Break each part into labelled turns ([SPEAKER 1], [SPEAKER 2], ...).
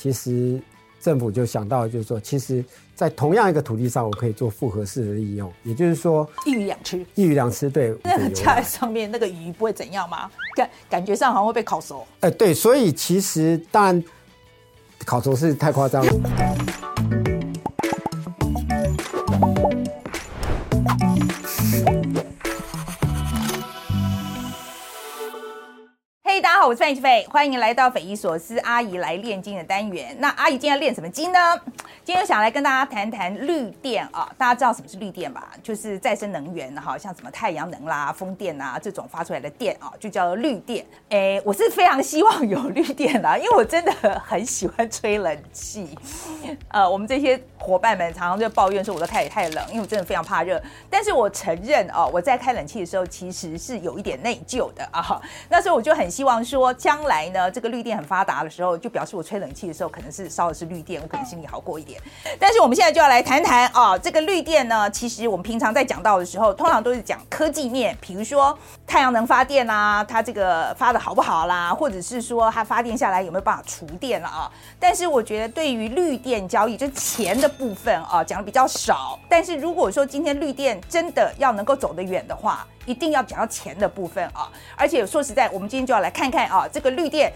[SPEAKER 1] 其实政府就想到，就是说，其实，在同样一个土地上，我可以做复合式的利用，也就是说，
[SPEAKER 2] 一鱼两吃，
[SPEAKER 1] 一鱼两吃，对。
[SPEAKER 2] 那个架在上面，那个鱼不会怎样吗？感感觉上好像会被烤熟。
[SPEAKER 1] 哎、呃，对，所以其实当然，烤熟是太夸张了。
[SPEAKER 2] 我是范琪斐，欢迎来到匪夷所思阿姨来炼金的单元。那阿姨今天要炼什么金呢？今天想来跟大家谈谈绿电啊。大家知道什么是绿电吧？就是再生能源哈，像什么太阳能啦、风电啊这种发出来的电啊，就叫绿电。哎，我是非常希望有绿电的，因为我真的很喜欢吹冷气。呃，我们这些伙伴们常常就抱怨说我的太也太冷，因为我真的非常怕热。但是我承认哦，我在开冷气的时候其实是有一点内疚的啊。那时候我就很希望。说说将来呢，这个绿电很发达的时候，就表示我吹冷气的时候可能是烧的是绿电，我可能心里好过一点。但是我们现在就要来谈谈啊，这个绿电呢，其实我们平常在讲到的时候，通常都是讲科技面，比如说太阳能发电啊，它这个发的好不好啦，或者是说它发电下来有没有办法储电了啊？但是我觉得对于绿电交易，就是钱的部分啊，讲的比较少。但是如果说今天绿电真的要能够走得远的话，一定要讲到钱的部分啊，而且说实在，我们今天就要来看看啊，这个绿电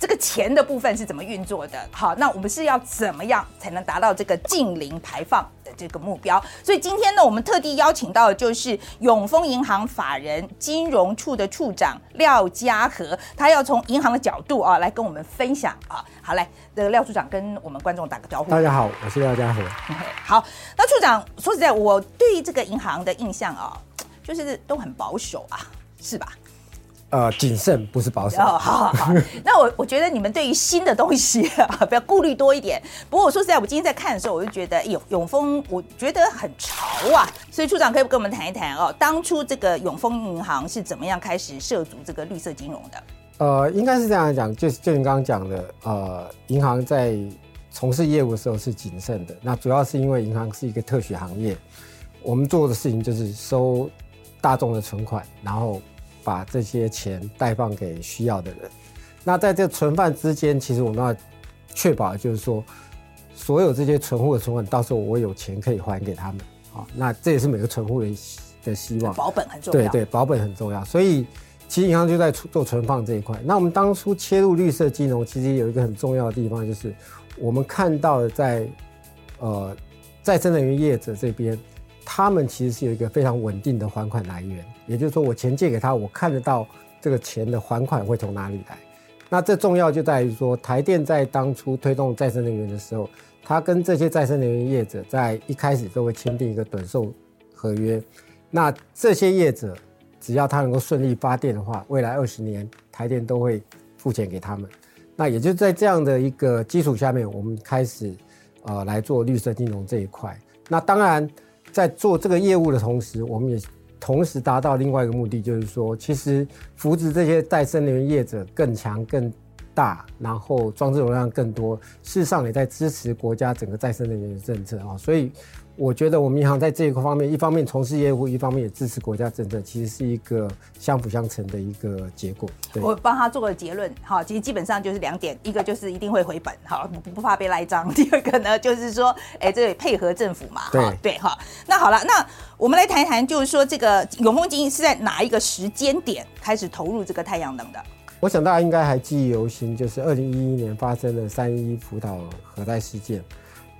[SPEAKER 2] 这个钱的部分是怎么运作的。好，那我们是要怎么样才能达到这个净零排放的这个目标？所以今天呢，我们特地邀请到的就是永丰银行法人金融处的处长廖家和，他要从银行的角度啊来跟我们分享啊。好，来，这个廖处长跟我们观众打个招呼。
[SPEAKER 1] 大家好，我是廖家和。
[SPEAKER 2] 好，那处长说实在，我对这个银行的印象啊。就是都很保守啊，是吧？
[SPEAKER 1] 呃，谨慎不是保守。
[SPEAKER 2] 哦，好好好。那我我觉得你们对于新的东西啊，不要顾虑多一点。不过我说实在，我今天在看的时候，我就觉得永永丰，我觉得很潮啊。所以处长可以不跟我们谈一谈哦，当初这个永丰银行是怎么样开始涉足这个绿色金融的？
[SPEAKER 1] 呃，应该是这样讲，就就你刚刚讲的，呃，银行在从事业务的时候是谨慎的。那主要是因为银行是一个特许行业，我们做的事情就是收。大众的存款，然后把这些钱贷放给需要的人。那在这存放之间，其实我们要确保，就是说，所有这些存户的存款，到时候我有钱可以还给他们。好，那这也是每个存户的的希望。
[SPEAKER 2] 保本很重要。
[SPEAKER 1] 对对，保本很重要。所以，其实银行就在做存放这一块。那我们当初切入绿色金融，其实有一个很重要的地方，就是我们看到的在呃再生能源业者这边。他们其实是有一个非常稳定的还款来源，也就是说，我钱借给他，我看得到这个钱的还款会从哪里来。那这重要就在于说，台电在当初推动再生能源的时候，他跟这些再生能源业者在一开始都会签订一个短售合约。那这些业者只要他能够顺利发电的话，未来二十年台电都会付钱给他们。那也就在这样的一个基础下面，我们开始呃来做绿色金融这一块。那当然。在做这个业务的同时，我们也同时达到另外一个目的，就是说，其实扶植这些再生能源业者更强、更大，然后装置容量更多，事实上也在支持国家整个再生能源的政策啊，所以。我觉得我们银行在这一个方面，一方面从事业务，一方面也支持国家政策，其实是一个相辅相成的一个结果。对，
[SPEAKER 2] 我帮他做个结论，哈，其实基本上就是两点，一个就是一定会回本，哈，不怕被赖账；第二个呢，就是说，哎，这配合政府嘛，
[SPEAKER 1] 对
[SPEAKER 2] 对哈。那好了，那我们来谈一谈，就是说这个永丰金是在哪一个时间点开始投入这个太阳能的？
[SPEAKER 1] 我想大家应该还记忆犹新，就是二零一一年发生的三一福岛核灾事件。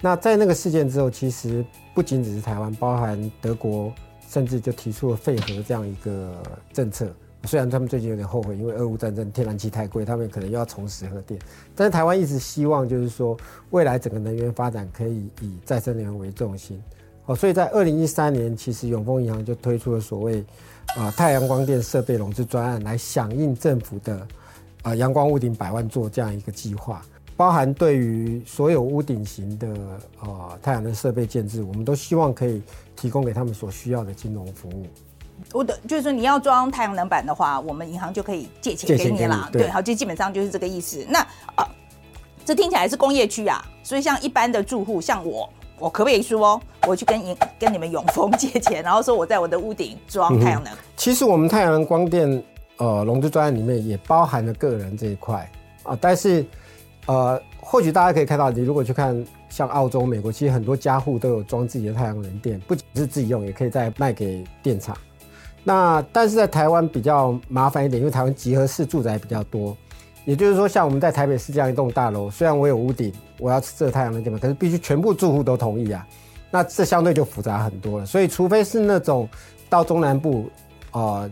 [SPEAKER 1] 那在那个事件之后，其实不仅只是台湾，包含德国，甚至就提出了废核这样一个政策。虽然他们最近有点后悔，因为俄乌战争天然气太贵，他们可能又要重拾核电。但是台湾一直希望，就是说未来整个能源发展可以以再生能源为重心。哦，所以在二零一三年，其实永丰银行就推出了所谓啊太阳光电设备融资专案，来响应政府的啊阳光屋顶百万座这样一个计划。包含对于所有屋顶型的呃太阳能设备建置，我们都希望可以提供给他们所需要的金融服务。
[SPEAKER 2] 我的就是说，你要装太阳能板的话，我们银行就可以借钱给你啦。对，好，就基本上就是这个意思。那啊，这听起来是工业区啊，所以像一般的住户，像我，我可不可以说，我去跟银跟你们永丰借钱，然后说我在我的屋顶装太阳能？
[SPEAKER 1] 嗯。其实我们太阳能光电呃融资专案里面也包含了个人这一块啊，但是。呃，或许大家可以看到，你如果去看像澳洲、美国，其实很多家户都有装自己的太阳能电，不仅是自己用，也可以再卖给电厂。那但是在台湾比较麻烦一点，因为台湾集合式住宅比较多，也就是说，像我们在台北市这样一栋大楼，虽然我有屋顶，我要设太阳能电板，可是必须全部住户都同意啊。那这相对就复杂很多了。所以，除非是那种到中南部，呃，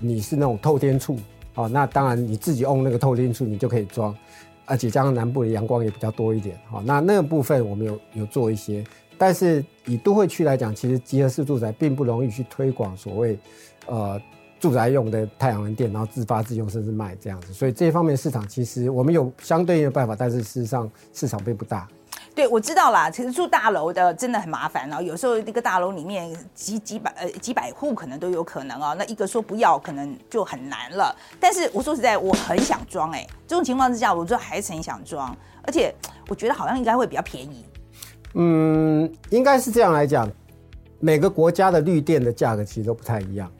[SPEAKER 1] 你是那种透天厝，哦，那当然你自己 own 那个透天厝，你就可以装，而且加上南部的阳光也比较多一点，好，那那个部分我们有有做一些。但是以都会区来讲，其实集合式住宅并不容易去推广所谓，呃，住宅用的太阳能电，然后自发自用甚至卖这样子。所以这方面市场其实我们有相对应的办法，但是事实上市场并不大。
[SPEAKER 2] 对，我知道啦。其实住大楼的真的很麻烦哦。有时候一个大楼里面几几百呃几百户可能都有可能哦。那一个说不要，可能就很难了。但是我说实在，我很想装哎。这种情况之下，我就还是很想装，而且我觉得好像应该会比较便宜。
[SPEAKER 1] 嗯，应该是这样来讲，每个国家的绿电的价格其实都不太一样。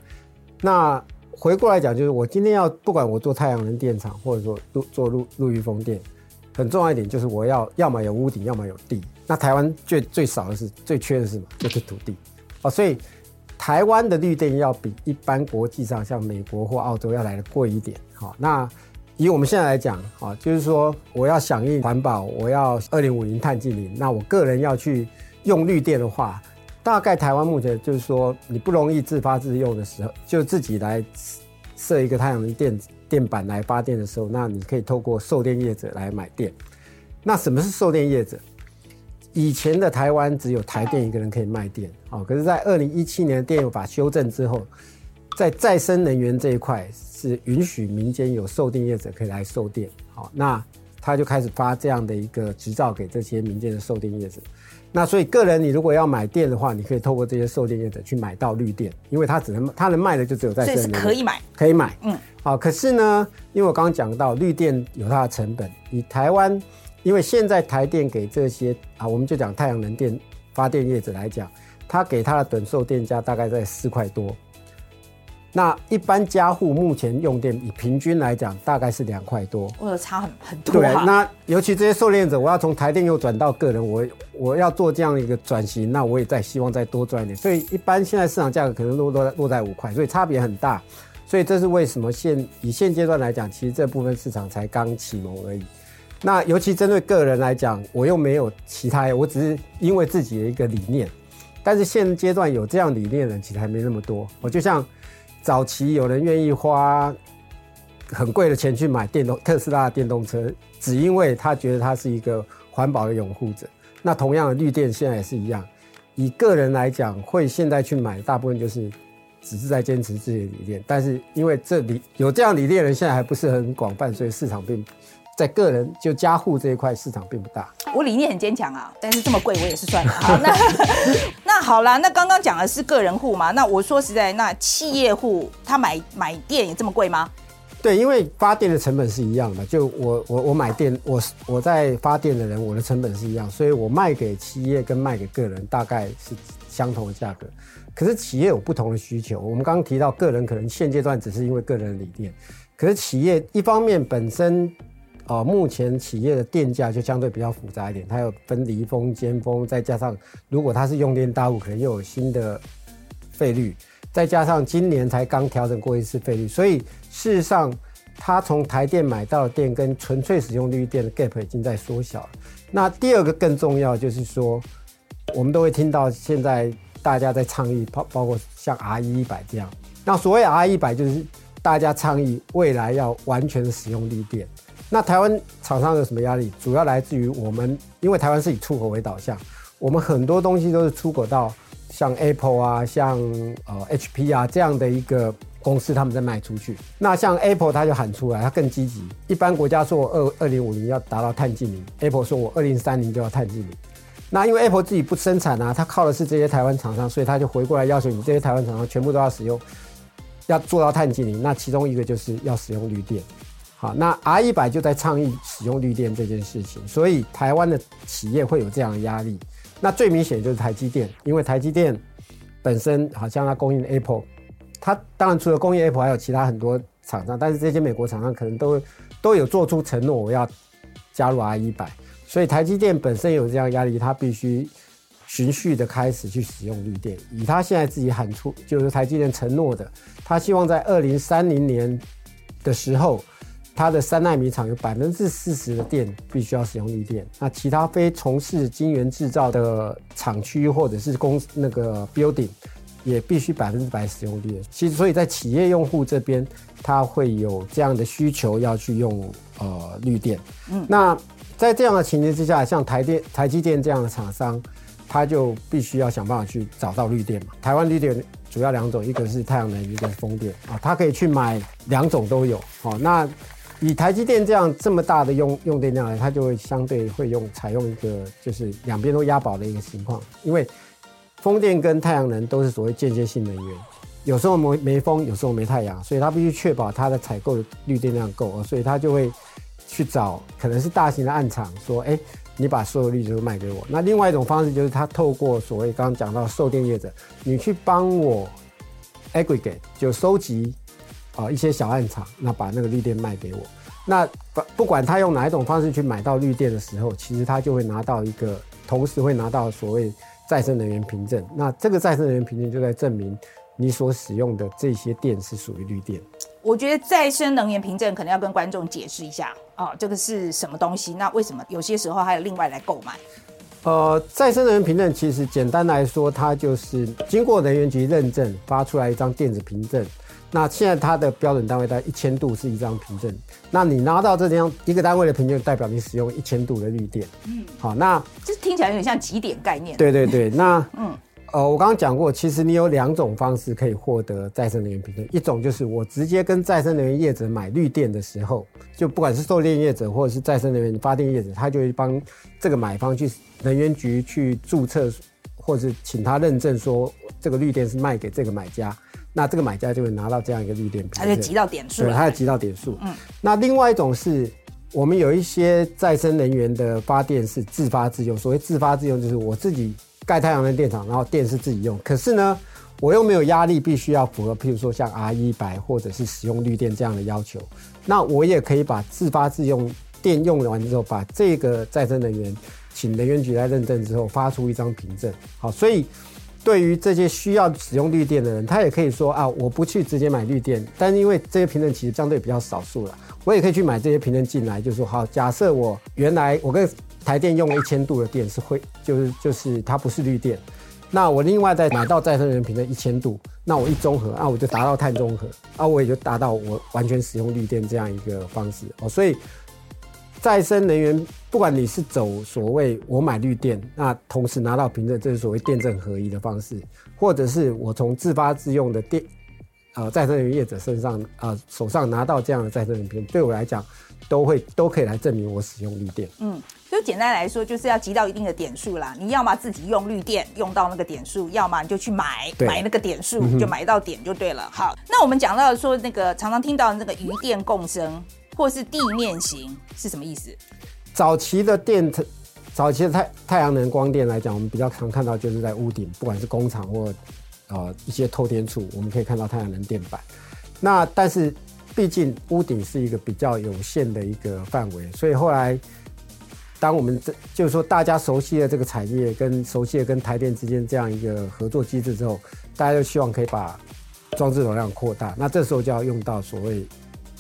[SPEAKER 1] 那回过来讲，就是我今天要不管我做太阳能电厂，或者说做做陆陆域风电，很重要一点就是我要要么有屋顶，要么有地。那台湾最最少的是最缺的是什么？就是土地哦。所以台湾的绿电要比一般国际上像美国或澳洲要来的贵一点。好，那。以我们现在来讲，啊，就是说我要响应环保，我要二零五零碳净零，那我个人要去用绿电的话，大概台湾目前就是说你不容易自发自用的时候，就自己来设一个太阳能电电板来发电的时候，那你可以透过售电业者来买电。那什么是售电业者？以前的台湾只有台电一个人可以卖电，哦，可是，在二零一七年电油法修正之后，在再生能源这一块。是允许民间有售电业者可以来售电，好，那他就开始发这样的一个执照给这些民间的售电业者。那所以个人你如果要买电的话，你可以透过这些售电业者去买到绿电，因为他只能他能卖的就只有再生能源，
[SPEAKER 2] 所以是可以买，
[SPEAKER 1] 可以买，嗯，好。可是呢，因为我刚刚讲到绿电有它的成本，以台湾，因为现在台电给这些啊，我们就讲太阳能电发电业者来讲，他给他的趸售电价大概在四块多。那一般家户目前用电以平均来讲，大概是两块多，
[SPEAKER 2] 我的差很很多。
[SPEAKER 1] 对，那尤其这些受电者，我要从台电又转到个人，我我要做这样一个转型，那我也在希望再多赚一点。所以一般现在市场价格可能落落落在五块，所以差别很大。所以这是为什么现以现阶段来讲，其实这部分市场才刚启蒙而已。那尤其针对个人来讲，我又没有其他，我只是因为自己的一个理念。但是现阶段有这样理念的人其实还没那么多。我就像。早期有人愿意花很贵的钱去买电动特斯拉的电动车，只因为他觉得他是一个环保的拥护者。那同样的绿电现在也是一样。以个人来讲，会现在去买，大部分就是只是在坚持自己的理念。但是因为这里有这样理念的人现在还不是很广泛，所以市场并在个人就家户这一块市场并不大。
[SPEAKER 2] 我理念很坚强啊，但是这么贵我也是算了。好，那 那好啦，那刚刚讲的是个人户嘛？那我说实在，那企业户他买买电也这么贵吗？
[SPEAKER 1] 对，因为发电的成本是一样的。就我我我买电，我我在发电的人，我的成本是一样，所以我卖给企业跟卖给个人大概是相同的价格。可是企业有不同的需求。我们刚刚提到个人可能现阶段只是因为个人的理念，可是企业一方面本身。哦，目前企业的电价就相对比较复杂一点，它有分离峰、尖峰，再加上如果它是用电大户，可能又有新的费率，再加上今年才刚调整过一次费率，所以事实上，它从台电买到的电跟纯粹使用绿电的 gap 已经在缩小了。那第二个更重要就是说，我们都会听到现在大家在倡议，包包括像 R 一百这样，那所谓 R 一百就是大家倡议未来要完全使用绿电。那台湾厂商有什么压力？主要来自于我们，因为台湾是以出口为导向，我们很多东西都是出口到像 Apple 啊、像呃 HP 啊这样的一个公司，他们在卖出去。那像 Apple，他就喊出来，他更积极。一般国家说我二二零五零要达到碳净零，Apple 说我二零三零就要碳净零。那因为 Apple 自己不生产啊，他靠的是这些台湾厂商，所以他就回过来要求你这些台湾厂商全部都要使用，要做到碳净零。那其中一个就是要使用绿电。好，那 R 一百就在倡议使用绿电这件事情，所以台湾的企业会有这样的压力。那最明显就是台积电，因为台积电本身好像它供应 Apple，它当然除了供应 Apple，还有其他很多厂商，但是这些美国厂商可能都都有做出承诺，我要加入 R 一百，所以台积电本身有这样压力，它必须循序的开始去使用绿电。以它现在自己喊出，就是台积电承诺的，它希望在二零三零年的时候，它的三奈米厂有百分之四十的电必须要使用绿电。那其他非从事晶圆制造的厂区或者是公那个 building。也必须百分之百使用绿电。其实，所以在企业用户这边，它会有这样的需求要去用呃绿电。嗯，那在这样的情形之下，像台电、台积电这样的厂商，他就必须要想办法去找到绿电嘛。台湾绿电主要两种，一个是太阳能，一个是风电啊，它可以去买两种都有。好，那以台积电这样这么大的用用电量来，它就会相对会用采用一个就是两边都押宝的一个情况，因为。风电跟太阳能都是所谓间接性能源，有时候没没风，有时候没太阳，所以它必须确保它的采购的绿电量够，所以它就会去找可能是大型的暗厂，说，哎，你把所有绿电都卖给我。那另外一种方式就是它透过所谓刚刚讲到售电业者，你去帮我 aggregate 就收集啊一些小暗厂，那把那个绿电卖给我。那不不管他用哪一种方式去买到绿电的时候，其实他就会拿到一个，同时会拿到所谓。再生能源凭证，那这个再生能源凭证就在证明你所使用的这些电是属于绿电。
[SPEAKER 2] 我觉得再生能源凭证可能要跟观众解释一下啊，这个是什么东西？那为什么有些时候还有另外来购买？
[SPEAKER 1] 呃，再生能源凭证其实简单来说，它就是经过能源局认证发出来一张电子凭证。那现在它的标准单位在一千度是一张凭证，那你拿到这张一个单位的凭证，代表你使用一千度的绿电。嗯，好，那
[SPEAKER 2] 这听起来有点像几点概念。
[SPEAKER 1] 对对对，那 嗯，呃，我刚刚讲过，其实你有两种方式可以获得再生能源凭证，一种就是我直接跟再生能源业者买绿电的时候，就不管是售电业者或者是再生能源发电业者，他就会帮这个买方去能源局去注册，或者请他认证说这个绿电是卖给这个买家。那这个买家就会拿到这样一个绿电，
[SPEAKER 2] 他就集到点数，
[SPEAKER 1] 对，他就集到点数。嗯，那另外一种是，我们有一些再生能源的发电是自发自用。所谓自发自用，就是我自己盖太阳能电厂，然后电是自己用，可是呢，我又没有压力，必须要符合，譬如说像 R 一百或者是使用绿电这样的要求。那我也可以把自发自用电用完之后，把这个再生能源请能源局来认证之后，发出一张凭证。好，所以。对于这些需要使用绿电的人，他也可以说啊，我不去直接买绿电，但是因为这些凭证其实相对比较少数了，我也可以去买这些凭证进来，就说好，假设我原来我跟台电用了一千度的电是会，就是就是它不是绿电，那我另外再买到再生能源凭证一千度，那我一综合啊，我就达到碳中和啊，我也就达到我完全使用绿电这样一个方式哦，所以。再生能源，不管你是走所谓我买绿电，那同时拿到凭证，这是所谓电证合一的方式，或者是我从自发自用的电，呃，再生能源业者身上，呃，手上拿到这样的再生能源凭证，对我来讲，都会都可以来证明我使用绿电。
[SPEAKER 2] 嗯，就简单来说，就是要集到一定的点数啦。你要么自己用绿电用到那个点数，要么你就去买买那个点数，就买到点就对了。嗯、好，那我们讲到说那个常常听到的那个余电共生。或是地面型是什么意思？
[SPEAKER 1] 早期的电，早期的太太阳能光电来讲，我们比较常看到就是在屋顶，不管是工厂或呃一些透天处，我们可以看到太阳能电板。那但是毕竟屋顶是一个比较有限的一个范围，所以后来当我们这就是说大家熟悉了这个产业，跟熟悉了跟台电之间这样一个合作机制之后，大家就希望可以把装置容量扩大。那这时候就要用到所谓。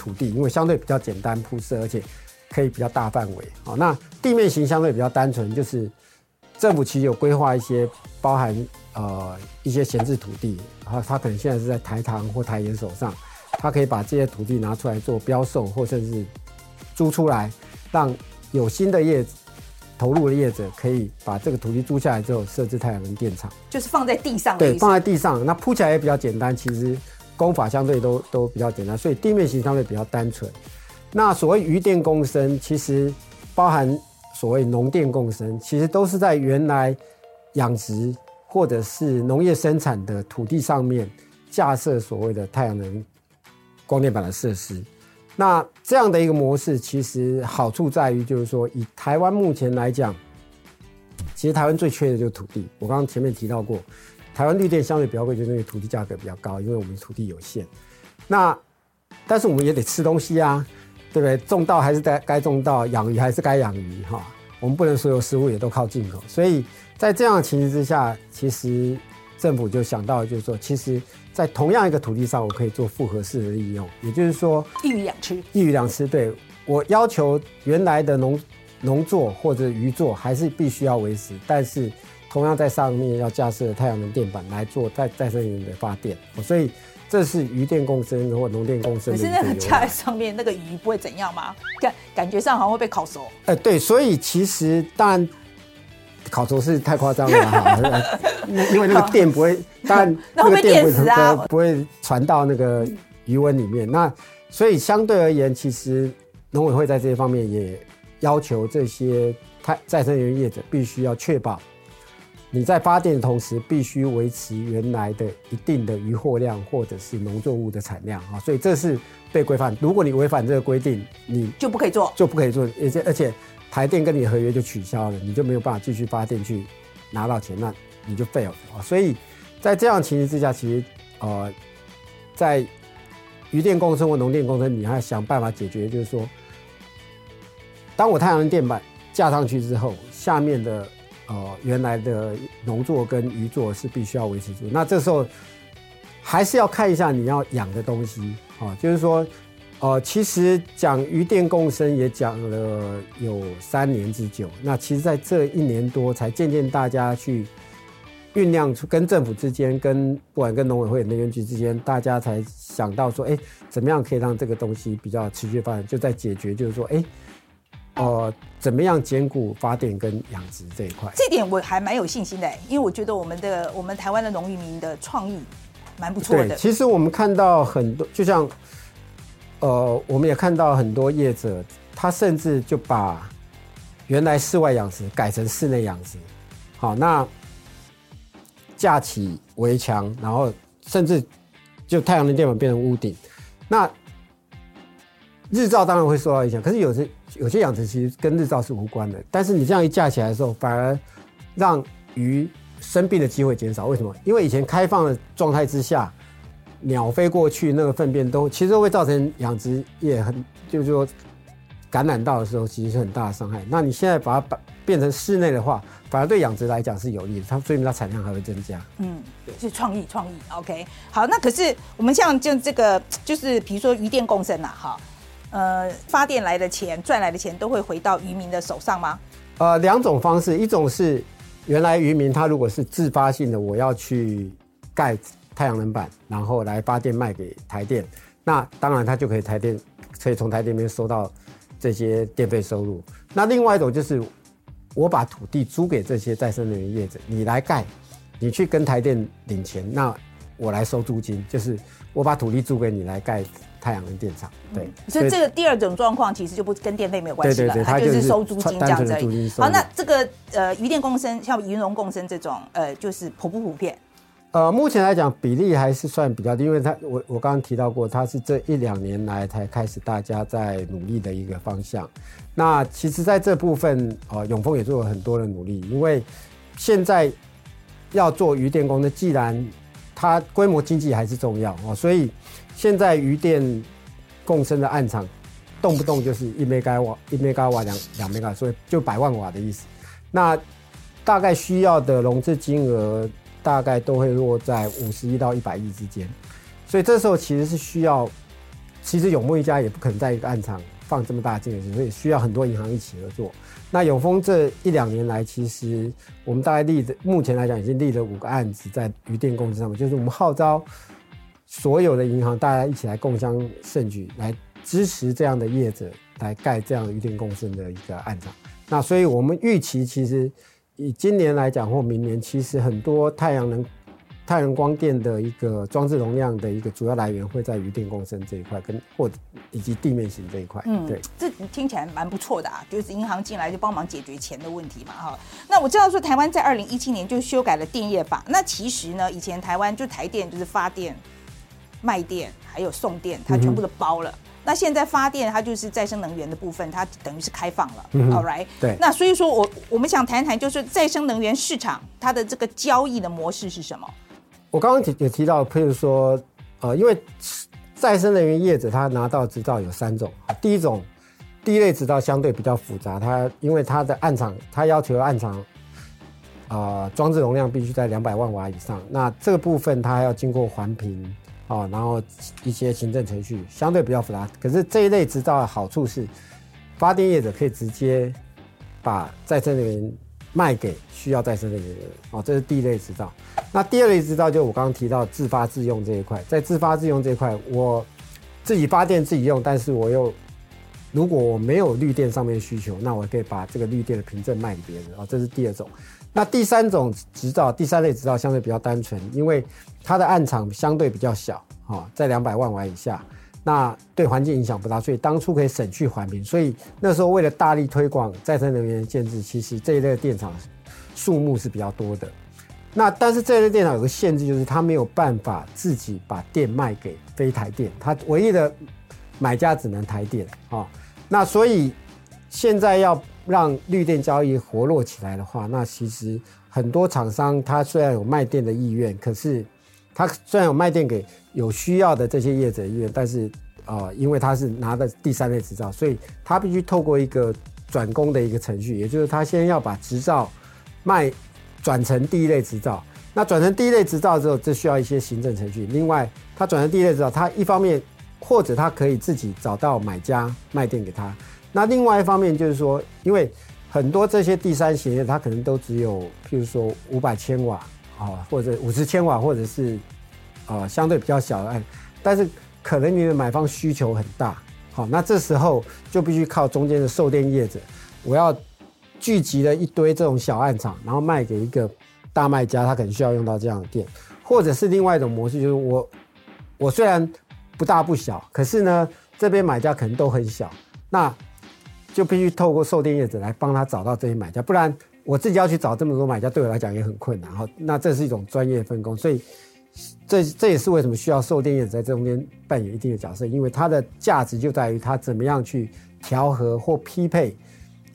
[SPEAKER 1] 土地，因为相对比较简单铺设，而且可以比较大范围。好，那地面型相对比较单纯，就是政府其实有规划一些包含呃一些闲置土地，然后他可能现在是在台糖或台盐手上，他可以把这些土地拿出来做标售，或甚至租出来，让有新的业投入的业者可以把这个土地租下来之后设置太阳能电厂，
[SPEAKER 2] 就是放在地上。
[SPEAKER 1] 对，放在地上，那铺起来也比较简单，其实。功法相对都都比较简单，所以地面型相对比较单纯。那所谓渔电共生，其实包含所谓农电共生，其实都是在原来养殖或者是农业生产的土地上面架设所谓的太阳能光电板的设施。那这样的一个模式，其实好处在于，就是说以台湾目前来讲，其实台湾最缺的就是土地。我刚刚前面提到过。台湾绿电相对比较贵，就是因为土地价格比较高，因为我们土地有限。那但是我们也得吃东西啊。对不对？种稻还是该该种稻，养鱼还是该养鱼哈。我们不能所有食物也都靠进口，所以在这样的情形之下，其实政府就想到就是说，其实，在同样一个土地上，我可以做复合式的利用，也就是说，
[SPEAKER 2] 一鱼两吃，
[SPEAKER 1] 一鱼两吃。对，我要求原来的农农作或者鱼作还是必须要维持，但是同样在上面要架设太阳能电板来做再再生能源的发电，所以。这是渔电共生或农电共生。
[SPEAKER 2] 可是那个架在上面，那个鱼不会怎样吗？感感觉上好像会被烤熟。
[SPEAKER 1] 哎、呃，对，所以其实当然烤熟是太夸张了哈，因为那个电不会，当然 那个电不会、啊、不会传到那个鱼温里面。那所以相对而言，其实农委会在这一方面也要求这些太再生能源业者必须要确保。你在发电的同时，必须维持原来的一定的渔获量或者是农作物的产量啊，所以这是被规范。如果你违反这个规定，你
[SPEAKER 2] 就不可以做，
[SPEAKER 1] 就不可以做，而且而且台电跟你合约就取消了，你就没有办法继续发电去拿到钱，那你就 fail 啊。所以在这样的情形之下，其实呃，在渔电共生或农电共生，你还要想办法解决，就是说，当我太阳能电板架上去之后，下面的。呃，原来的农作跟渔作是必须要维持住，那这时候还是要看一下你要养的东西啊，就是说，呃，其实讲鱼电共生也讲了有三年之久，那其实在这一年多才渐渐大家去酝酿出，跟政府之间，跟不管跟农委会、能源局之间，大家才想到说，哎，怎么样可以让这个东西比较持续发展，就在解决，就是说，哎。呃，怎么样兼顾发电跟养殖这一块？
[SPEAKER 2] 这点我还蛮有信心的，因为我觉得我们的我们台湾的农渔民的创意蛮不错的。
[SPEAKER 1] 其实我们看到很多，就像呃，我们也看到很多业者，他甚至就把原来室外养殖改成室内养殖。好，那架起围墙，然后甚至就太阳能电板变成屋顶，那。日照当然会受到影响，可是有些有些养殖其实跟日照是无关的。但是你这样一架起来的时候，反而让鱼生病的机会减少。为什么？因为以前开放的状态之下，鸟飞过去，那个粪便都其实会造成养殖业很，就是说感染到的时候，其实是很大的伤害。那你现在把它把变成室内的话，反而对养殖来讲是有利的，它所以它产量还会增加。
[SPEAKER 2] 嗯，对，是创意创意。OK，好，那可是我们像就这个，就是比如说鱼电共生啊，哈。呃，发电来的钱赚来的钱都会回到渔民的手上吗？
[SPEAKER 1] 呃，两种方式，一种是原来渔民他如果是自发性的，我要去盖太阳能板，然后来发电卖给台电，那当然他就可以台电可以从台电那边收到这些电费收入。那另外一种就是我把土地租给这些再生能源业者，你来盖，你去跟台电领钱，那我来收租金，就是我把土地租给你来盖。太阳能电厂，对、
[SPEAKER 2] 嗯，所以这个第二种状况其实就不跟电费没有关系了，它就是收租金这样子而已。好，那这个呃渔电共生，像云龙共生这种，呃，就是普不普遍？
[SPEAKER 1] 呃，目前来讲比例还是算比较低，因为它我我刚刚提到过，它是这一两年来才开始大家在努力的一个方向。那其实在这部分，呃，永丰也做了很多的努力，因为现在要做渔电工的，既然它规模经济还是重要哦，所以。现在渔电共生的暗场，动不动就是一兆瓦、一兆瓦、两两兆瓦，所以就百万瓦的意思。那大概需要的融资金额大概都会落在五十亿到一百亿之间。所以这时候其实是需要，其实永丰一家也不可能在一个暗场放这么大的金额，所以需要很多银行一起合作。那永丰这一两年来，其实我们大概立的，目前来讲已经立了五个案子在余电共生上面，就是我们号召。所有的银行，大家一起来共襄盛举，来支持这样的业者来盖这样的渔电共生的一个案场。那所以我们预期，其实以今年来讲或明年，其实很多太阳能、太阳光电的一个装置容量的一个主要来源会在渔电共生这一块，跟或以及地面型这一块。嗯，对，
[SPEAKER 2] 这听起来蛮不错的啊，就是银行进来就帮忙解决钱的问题嘛，哈。那我知道说台湾在二零一七年就修改了电业法，那其实呢，以前台湾就台电就是发电。卖电还有送电，它全部都包了。嗯、那现在发电，它就是再生能源的部分，它等于是开放了。嗯、All right，
[SPEAKER 1] 对。
[SPEAKER 2] 那所以说我我们想谈谈，就是再生能源市场它的这个交易的模式是什么？
[SPEAKER 1] 我刚刚也提到，譬如说，呃，因为再生能源业者他拿到执照有三种，第一种，第一类执照相对比较复杂，它因为它的暗场，它要求暗场，啊，装置容量必须在两百万瓦以上，那这个部分它还要经过环评啊，然后一些行政程序相对比较复杂。可是这一类执照的好处是，发电业者可以直接把再生能源卖给需要再生能源的人，哦，这是第一类执照。那第二类执照就我刚刚提到自发自用这一块，在自发自用这一块，我自己发电自己用，但是我又如果我没有绿电上面需求，那我可以把这个绿电的凭证卖给别人，哦，这是第二种。那第三种执照，第三类执照相对比较单纯，因为它的案场相对比较小，哦，在两百万瓦以下，那对环境影响不大，所以当初可以省去环评，所以那时候为了大力推广再生能源建置，其实这一类电厂数目是比较多的。那但是这一类电厂有个限制，就是它没有办法自己把电卖给非台电，它唯一的买家只能台电啊。那所以现在要让绿电交易活络起来的话，那其实很多厂商他虽然有卖电的意愿，可是他虽然有卖电给有需要的这些业者医院，但是啊、因为他是拿的第三类执照，所以他必须透过一个转工的一个程序，也就是他先要把执照卖。转成第一类执照，那转成第一类执照之后，这需要一些行政程序。另外，他转成第一类执照，他一方面或者他可以自己找到买家卖电给他。那另外一方面就是说，因为很多这些第三型业，他可能都只有譬如说五百千瓦啊，或者五十千瓦，或者是啊相对比较小的案，但是可能你的买方需求很大，好，那这时候就必须靠中间的售电业者，我要。聚集了一堆这种小案场，然后卖给一个大卖家，他可能需要用到这样的电，或者是另外一种模式，就是我我虽然不大不小，可是呢这边买家可能都很小，那就必须透过售电业者来帮他找到这些买家，不然我自己要去找这么多买家，对我来讲也很困难。哈，那这是一种专业分工，所以这这也是为什么需要售电业者在这中间扮演一定的角色，因为它的价值就在于它怎么样去调和或匹配。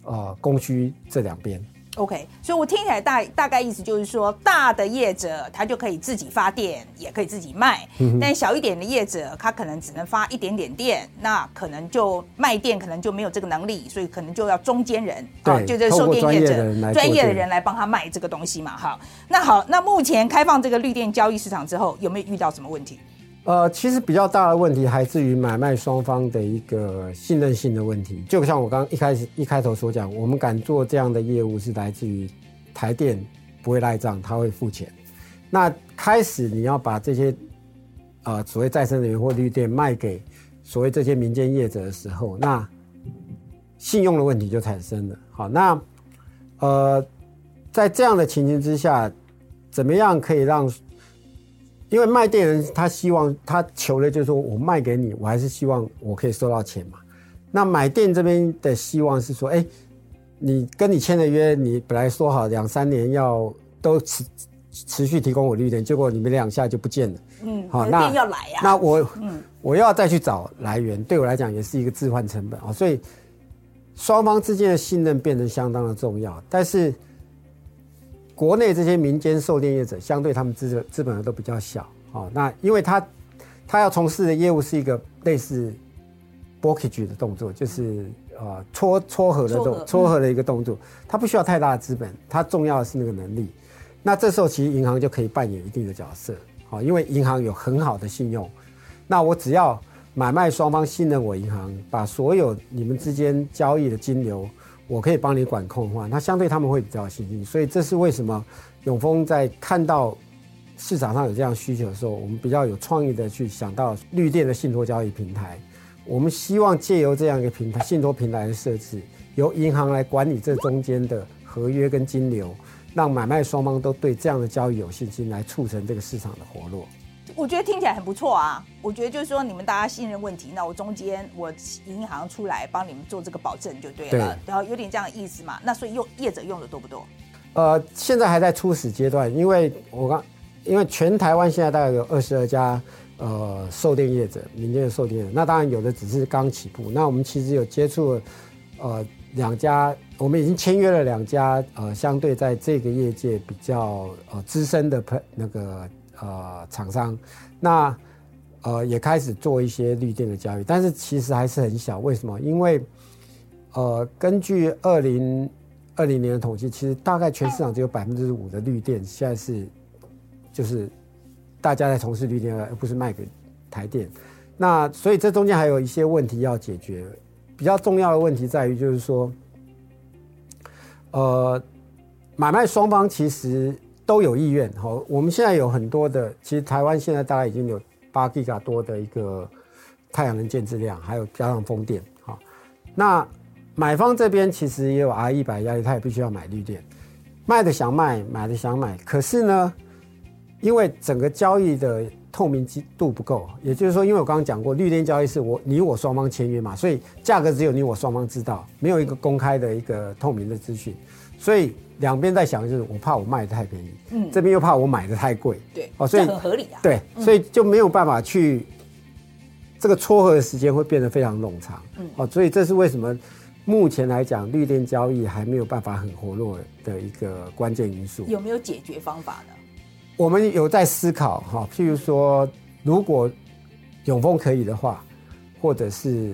[SPEAKER 1] 呃，供需这两边
[SPEAKER 2] ，OK，所以我听起来大大概意思就是说，大的业者他就可以自己发电，也可以自己卖，嗯、但小一点的业者，他可能只能发一点点电，那可能就卖电可能就没有这个能力，所以可能就要中间人，
[SPEAKER 1] 对，
[SPEAKER 2] 啊、就这售电业者专业的人来帮他卖这个东西嘛，哈。那好，那目前开放这个绿电交易市场之后，有没有遇到什么问题？
[SPEAKER 1] 呃，其实比较大的问题还是于买卖双方的一个信任性的问题。就像我刚刚一开始一开头所讲，我们敢做这样的业务是来自于台电不会赖账，他会付钱。那开始你要把这些呃所谓再生能源或绿电卖给所谓这些民间业者的时候，那信用的问题就产生了。好，那呃在这样的情形之下，怎么样可以让？因为卖电人他希望他求的就是说我卖给你，我还是希望我可以收到钱嘛。那买电这边的希望是说，哎，你跟你签的约，你本来说好两三年要都持持续提供我绿电，结果你们两下就不见了。
[SPEAKER 2] 嗯，好，那要来呀。
[SPEAKER 1] 那我嗯，我要再去找来源，对我来讲也是一个置换成本啊。所以双方之间的信任变得相当的重要，但是。国内这些民间售电业者，相对他们资资本额都比较小，哦，那因为他他要从事的业务是一个类似 brokerage 的动作，就是呃撮撮合的动撮合的一个动作，他不需要太大的资本，他重要的是那个能力。那这时候其实银行就可以扮演一定的角色，好，因为银行有很好的信用，那我只要买卖双方信任我银行，把所有你们之间交易的金流。我可以帮你管控的话，那相对他们会比较有信心，所以这是为什么永丰在看到市场上有这样需求的时候，我们比较有创意的去想到绿电的信托交易平台。我们希望借由这样一个平台，信托平台的设置，由银行来管理这中间的合约跟金流，让买卖双方都对这样的交易有信心，来促成这个市场的活络。
[SPEAKER 2] 我觉得听起来很不错啊！我觉得就是说，你们大家信任问题，那我中间我银行出来帮你们做这个保证就对了，对，然后有点这样的意思嘛。那所以用业者用的多不多？
[SPEAKER 1] 呃，现在还在初始阶段，因为我刚因为全台湾现在大概有二十二家呃售电业者，民间的售电业者，那当然有的只是刚起步。那我们其实有接触了呃两家，我们已经签约了两家呃相对在这个业界比较呃资深的朋那个。呃，厂商，那呃，也开始做一些绿电的交易，但是其实还是很小。为什么？因为呃，根据二零二零年的统计，其实大概全市场只有百分之五的绿电现在是就是大家在从事绿电，而不是卖给台电。那所以这中间还有一些问题要解决。比较重要的问题在于，就是说，呃，买卖双方其实都有意愿。好，我们现在有很多的，其实台湾现在大概已经有。八 G 卡多的一个太阳能建置量，还有加上风电，好，那买方这边其实也有 R 一百压力，他也必须要买绿电，卖的想卖，买的想买，可是呢，因为整个交易的透明度不够，也就是说，因为我刚刚讲过，绿电交易是我你我双方签约嘛，所以价格只有你我双方知道，没有一个公开的一个透明的资讯，所以。两边在想，就是我怕我卖的太便宜，嗯，这边又怕我买的太贵，
[SPEAKER 2] 对，哦，所以很合理啊，
[SPEAKER 1] 对，所以就没有办法去这个撮合的时间会变得非常冗长，嗯，哦，所以这是为什么目前来讲绿电交易还没有办法很活络的一个关键因素。
[SPEAKER 2] 有没有解决方法呢？
[SPEAKER 1] 我们有在思考哈，譬如说，如果永丰可以的话，或者是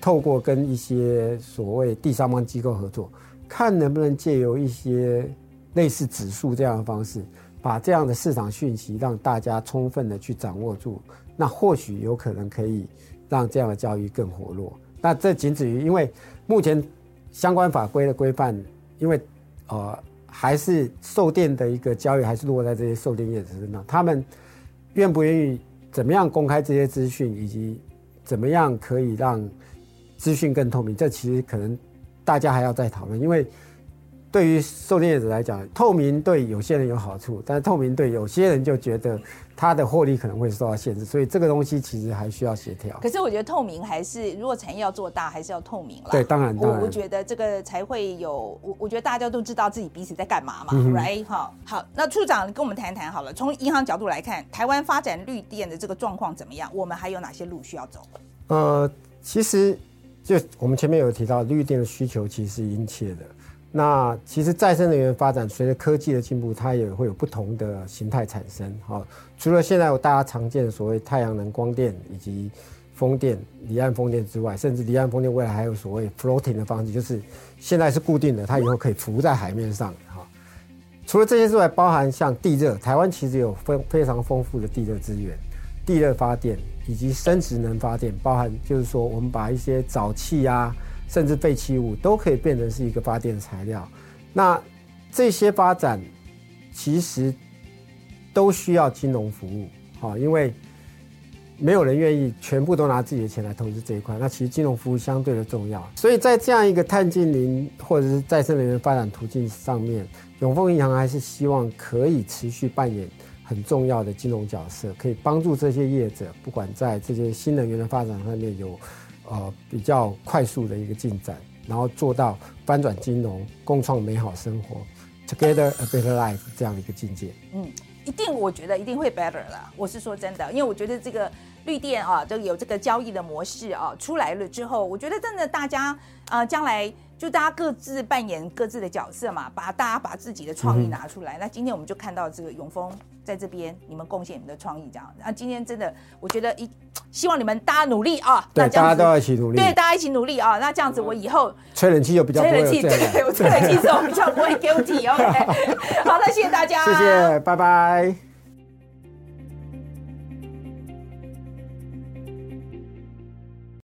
[SPEAKER 1] 透过跟一些所谓第三方机构合作。看能不能借由一些类似指数这样的方式，把这样的市场讯息让大家充分的去掌握住，那或许有可能可以让这样的交易更活络。那这仅止于因为目前相关法规的规范，因为呃还是售电的一个交易还是落在这些售电业者身上，他们愿不愿意怎么样公开这些资讯，以及怎么样可以让资讯更透明，这其实可能。大家还要再讨论，因为对于受电业者来讲，透明对有些人有好处，但是透明对有些人就觉得他的获利可能会受到限制，所以这个东西其实还需要协调。
[SPEAKER 2] 可是我觉得透明还是，如果产业要做大，还是要透明了。
[SPEAKER 1] 对，当然，当然。
[SPEAKER 2] 我我觉得这个才会有，我我觉得大家都知道自己彼此在干嘛嘛、嗯、，right？好，好，那处长跟我们谈谈好了。从银行角度来看，台湾发展绿电的这个状况怎么样？我们还有哪些路需要走？
[SPEAKER 1] 呃，其实。就我们前面有提到，绿电的需求其实是殷切的。那其实再生能源发展随着科技的进步，它也会有不同的形态产生。好，除了现在大家常见的所谓太阳能光电以及风电、离岸风电之外，甚至离岸风电未来还有所谓 floating 的方式，就是现在是固定的，它以后可以浮在海面上。哈，除了这些之外，包含像地热，台湾其实有非非常丰富的地热资源。地热发电以及生殖能发电，包含就是说，我们把一些沼气啊，甚至废弃物都可以变成是一个发电材料。那这些发展其实都需要金融服务，好，因为没有人愿意全部都拿自己的钱来投资这一块。那其实金融服务相对的重要。所以在这样一个碳净零或者是再生能源发展途径上面，永丰银行还是希望可以持续扮演。很重要的金融角色，可以帮助这些业者，不管在这些新能源的发展上面有，呃，比较快速的一个进展，然后做到翻转金融，共创美好生活，Together a better life 这样的一个境界。嗯，
[SPEAKER 2] 一定，我觉得一定会 better 啦。我是说真的，因为我觉得这个绿电啊，这个有这个交易的模式啊出来了之后，我觉得真的大家啊，将来。就大家各自扮演各自的角色嘛，把大家把自己的创意拿出来。嗯、那今天我们就看到这个永丰在这边，你们贡献你们的创意这样。那今天真的，我觉得一希望你们大家努力啊！
[SPEAKER 1] 对，大家都要一起努力。
[SPEAKER 2] 对，大家一起努力啊！那这样子，我以后
[SPEAKER 1] 吹冷气就比较。吹冷气，对，我吹冷气之后比较不会 guilty。OK，好，那谢谢大家，谢谢，拜拜。